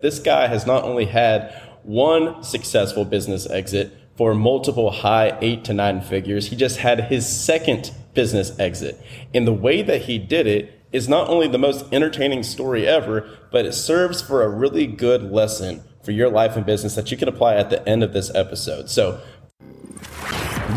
This guy has not only had one successful business exit for multiple high eight to nine figures, he just had his second business exit. And the way that he did it is not only the most entertaining story ever, but it serves for a really good lesson for your life and business that you can apply at the end of this episode. So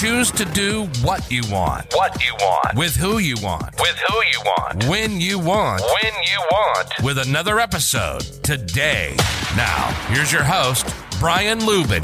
Choose to do what you want. What you want. With who you want. With who you want. When you want. When you want. With another episode today. Now, here's your host, Brian Luebben.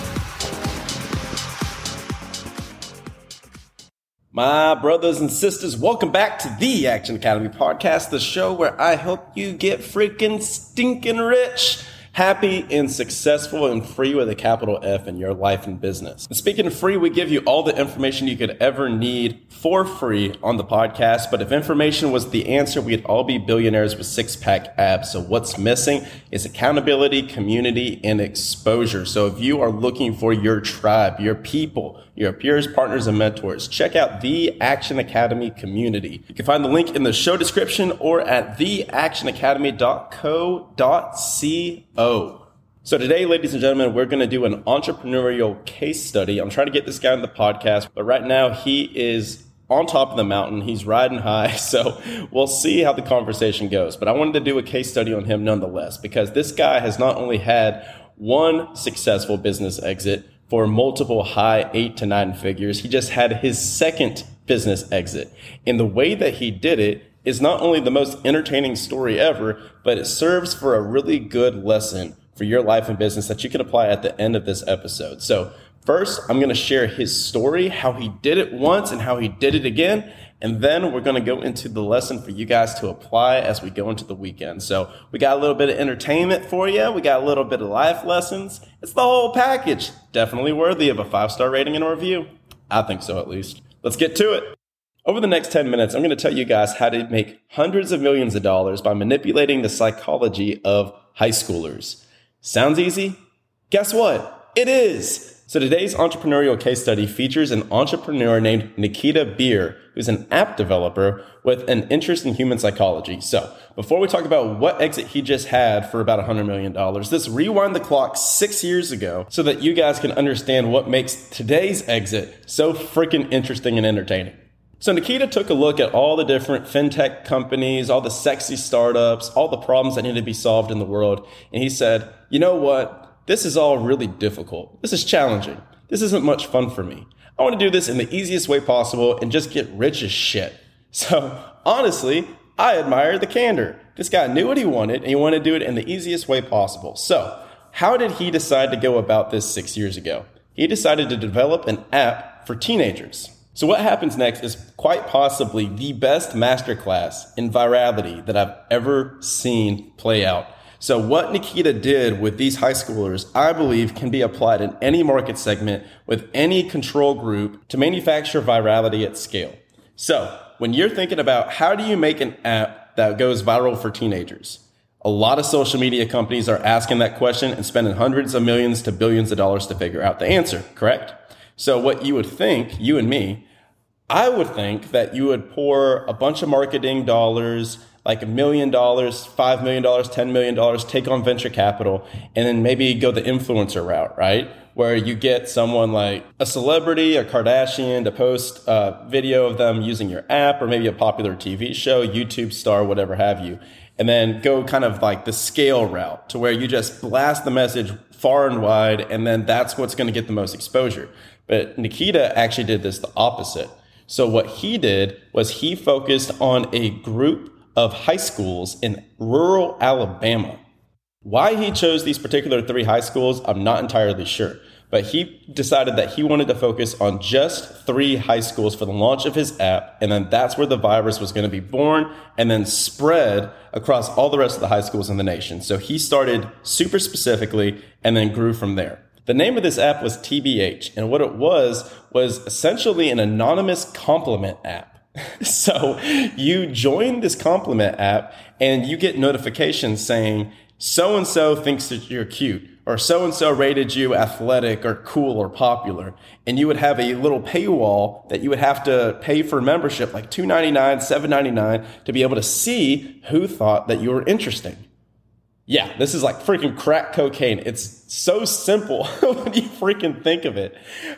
My brothers and sisters, welcome back to the Action Academy podcast, the show where I help you get freaking stinking rich happy and successful and free with a capital F in your life and business. Speaking of free, we give you all the information you could ever need for free on the podcast. But if information was the answer, we'd all be billionaires with six pack abs. So what's missing is accountability, community, and exposure. So if you are looking for your tribe, your people, your peers, partners, and mentors, check out the Action Academy community. You can find the link in the show description or at theactionacademy.co.co. Oh. So today, ladies and gentlemen, we're going to do an entrepreneurial case study. I'm trying to get this guy on the podcast, but right now he is on top of the mountain. He's riding high. So we'll see how the conversation goes. But I wanted to do a case study on him nonetheless, because this guy has not only had one successful business exit, for multiple high eight to nine figures. He just had his second business exit. And the way that he did it is not only the most entertaining story ever, but it serves for a really good lesson for your life and business that you can apply at the end of this episode. So first, I'm going to share his story, how he did it once and how he did it again. And then we're going to go into the lesson for you guys to apply as we go into the weekend. So we got a little bit of entertainment for you. We got a little bit of life lessons. It's the whole package. Definitely worthy of a five star rating and a review. I think so, at least. Let's get to it. Over the next 10 minutes, I'm going to tell you guys how to make hundreds of millions of dollars by manipulating the psychology of high schoolers. Sounds easy? Guess what? It is. So today's entrepreneurial case study features an entrepreneur named Nikita Bier, who's an app developer with an interest in human psychology. So before we talk about what exit he just had for about $100 million, let's rewind the clock six years ago so that you guys can understand what makes today's exit so freaking interesting and entertaining. So Nikita took a look at all the different fintech companies, all the sexy startups, all the problems that need to be solved in the world. And he said, you know what? This is all really difficult. This is challenging. This isn't much fun for me. I want to do this in the easiest way possible and just get rich as shit. So honestly, I admire the candor. This guy knew what he wanted and he wanted to do it in the easiest way possible. So how did he decide to go about this six years ago? He decided to develop an app for teenagers. So what happens next is quite possibly the best masterclass in virality that I've ever seen play out. So what Nikita did with these high schoolers, I believe can be applied in any market segment with any control group to manufacture virality at scale. So when you're thinking about how do you make an app that goes viral for teenagers? A lot of social media companies are asking that question and spending hundreds of millions to billions of dollars to figure out the answer, correct? So what you would think, you and me, I would think that you would pour a bunch of marketing dollars like a million dollars, five million dollars, ten million dollars, take on venture capital, and then maybe go the influencer route, right? Where you get someone like a celebrity, a Kardashian, to post a video of them using your app, or maybe a popular TV show, YouTube star, whatever have you, and then go kind of like the scale route to where you just blast the message far and wide, and then that's what's going to get the most exposure. But Nikita actually did this the opposite. So what he did was he focused on a group of high schools in rural Alabama. Why he chose these particular three high schools, I'm not entirely sure. But he decided that he wanted to focus on just three high schools for the launch of his app. And then that's where the virus was going to be born and then spread across all the rest of the high schools in the nation. So he started super specifically and then grew from there. The name of this app was TBH. And what it was, was essentially an anonymous compliment app. So you join this compliment app and you get notifications saying, so and so thinks that you're cute or so and so rated you athletic or cool or popular. And you would have a little paywall that you would have to pay for membership, like $2.99, $7.99 to be able to see who thought that you were interesting. Yeah, this is like freaking crack cocaine. It's so simple when you freaking think of it.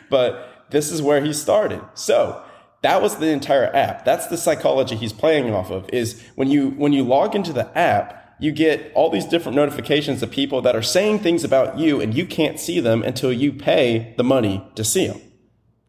But this is where he started. So that was the entire app. That's the psychology he's playing off of is when you, when you log into the app, you get all these different notifications of people that are saying things about you and you can't see them until you pay the money to see them.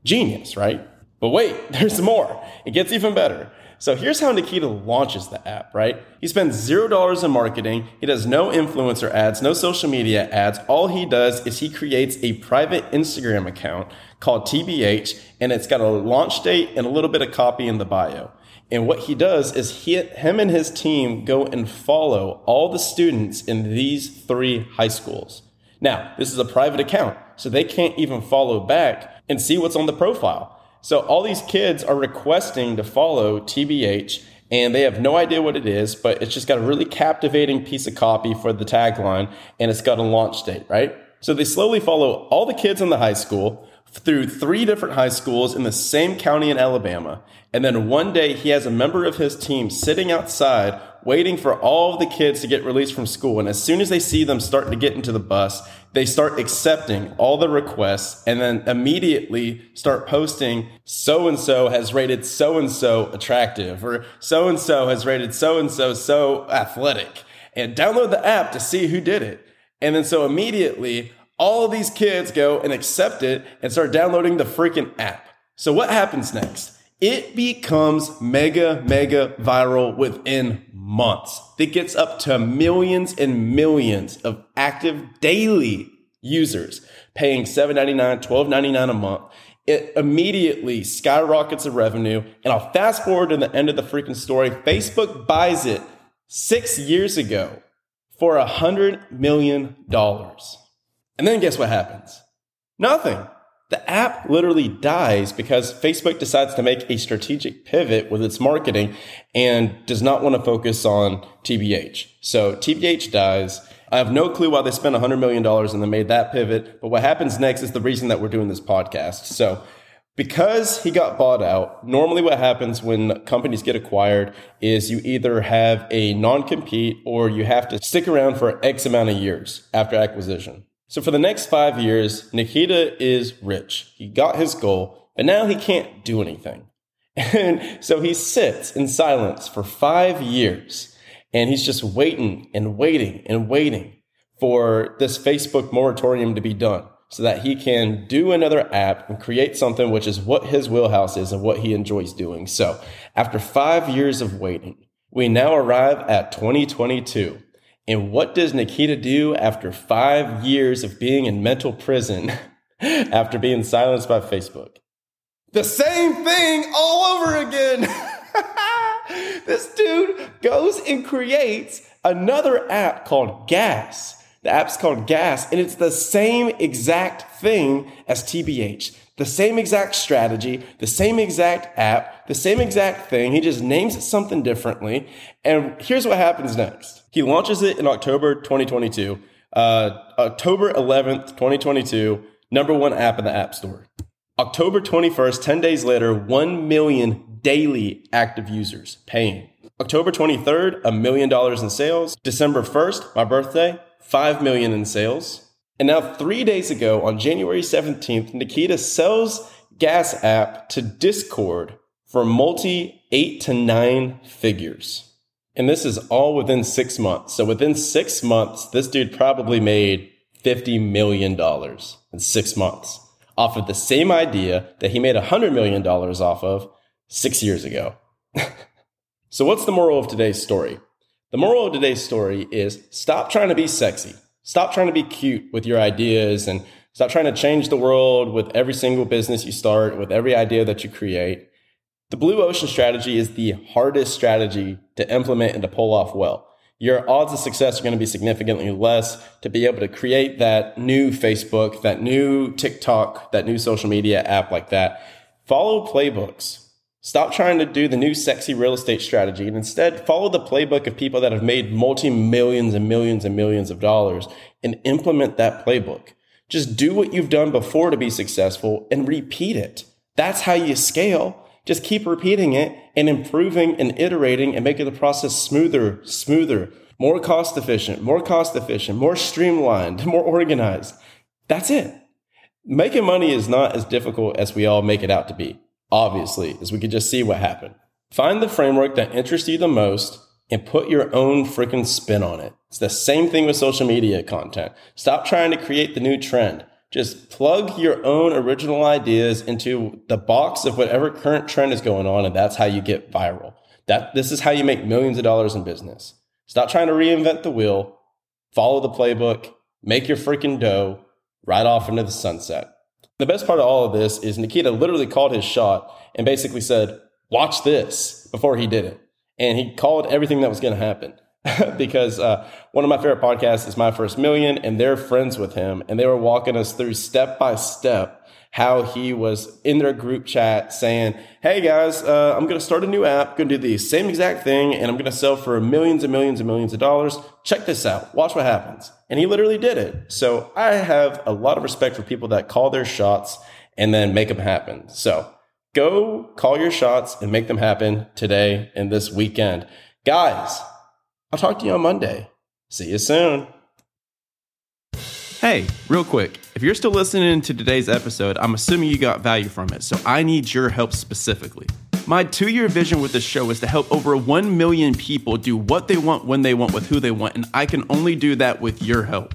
Genius, right? But wait, there's more. It gets even better. So here's how Nikita launches the app, right? He spends zero dollars in marketing. He does no influencer ads, no social media ads. All he does is he creates a private Instagram account called TBH and it's got a launch date and a little bit of copy in the bio. And what he does is he, him and his team go and follow all the students in these three high schools. Now, this is a private account, so they can't even follow back and see what's on the profile. So all these kids are requesting to follow TBH and they have no idea what it is, but it's just got a really captivating piece of copy for the tagline and it's got a launch date, right? So they slowly follow all the kids in the high school through three different high schools in the same county in Alabama. And then one day he has a member of his team sitting outside waiting for all of the kids to get released from school. And as soon as they see them starting to get into the bus, they start accepting all the requests and then immediately start posting so and so has rated so and so attractive or so and so has rated so and so so athletic and download the app to see who did it. And then so immediately all these kids go and accept it and start downloading the freaking app. So what happens next? It becomes mega, mega viral within months. It gets up to millions and millions of active daily users paying $7.99, $12.99 a month. It immediately skyrockets the revenue. And I'll fast forward to the end of the freaking story. Facebook buys it six years ago for a hundred million dollars. And then guess what happens? Nothing. The app literally dies because Facebook decides to make a strategic pivot with its marketing and does not want to focus on TBH. So TBH dies. I have no clue why they spent $100 million and they made that pivot. But what happens next is the reason that we're doing this podcast. So because he got bought out, normally what happens when companies get acquired is you either have a non compete or you have to stick around for X amount of years after acquisition. So for the next five years, Nikita is rich. He got his goal, but now he can't do anything. And so he sits in silence for five years and he's just waiting and waiting and waiting for this Facebook moratorium to be done so that he can do another app and create something which is what his wheelhouse is and what he enjoys doing. So after five years of waiting, we now arrive at 2022. And what does Nikita do after five years of being in mental prison after being silenced by Facebook? The same thing all over again. this dude goes and creates another app called Gas. The app's called Gas, and it's the same exact thing as TBH. The same exact strategy, the same exact app, the same exact thing. He just names it something differently. And here's what happens next. He launches it in October 2022, uh, October 11th, 2022, number one app in the App Store. October 21st, 10 days later, 1 million daily active users paying. October 23rd, a million dollars in sales. December 1st, my birthday, 5 million in sales. And now, three days ago, on January 17th, Nikita sells Gas app to Discord for multi eight to nine figures. And this is all within six months. So within six months, this dude probably made $50 million in six months off of the same idea that he made $100 million off of six years ago. so what's the moral of today's story? The moral of today's story is stop trying to be sexy. Stop trying to be cute with your ideas and stop trying to change the world with every single business you start, with every idea that you create. The blue ocean strategy is the hardest strategy to implement and to pull off well. Your odds of success are going to be significantly less to be able to create that new Facebook, that new TikTok, that new social media app like that. Follow playbooks. Stop trying to do the new sexy real estate strategy and instead follow the playbook of people that have made multi millions and millions and millions of dollars and implement that playbook. Just do what you've done before to be successful and repeat it. That's how you scale. Just keep repeating it and improving and iterating and making the process smoother, smoother, more cost efficient, more cost efficient, more streamlined, more organized. That's it. Making money is not as difficult as we all make it out to be obviously, as we could just see what happened. Find the framework that interests you the most and put your own freaking spin on it. It's the same thing with social media content. Stop trying to create the new trend. Just plug your own original ideas into the box of whatever current trend is going on, and that's how you get viral. That this is how you make millions of dollars in business. Stop trying to reinvent the wheel. Follow the playbook. Make your freaking dough. Ride off into the sunset. The best part of all of this is Nikita literally called his shot and basically said, watch this before he did it. And he called everything that was going to happen because uh, one of my favorite podcasts is My First Million, and they're friends with him. And they were walking us through step by step how he was in their group chat saying, Hey guys, uh, I'm going to start a new app, going to do the same exact thing, and I'm going to sell for millions and millions and millions of dollars. Check this out. Watch what happens. And he literally did it. So I have a lot of respect for people that call their shots and then make them happen. So go call your shots and make them happen today and this weekend. Guys, I'll talk to you on Monday. See you soon. Hey, real quick, if you're still listening to today's episode, I'm assuming you got value from it, so I need your help specifically. My two year vision with this show is to help over 1 million people do what they want, when they want, with who they want, and I can only do that with your help.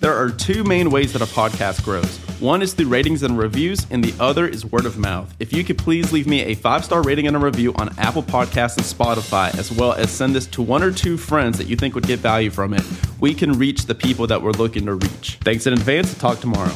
There are two main ways that a podcast grows. One is through ratings and reviews, and the other is word of mouth. If you could please leave me a five star rating and a review on Apple Podcasts and Spotify, as well as send this to one or two friends that you think would get value from it, we can reach the people that we're looking to reach. Thanks in advance. Talk tomorrow.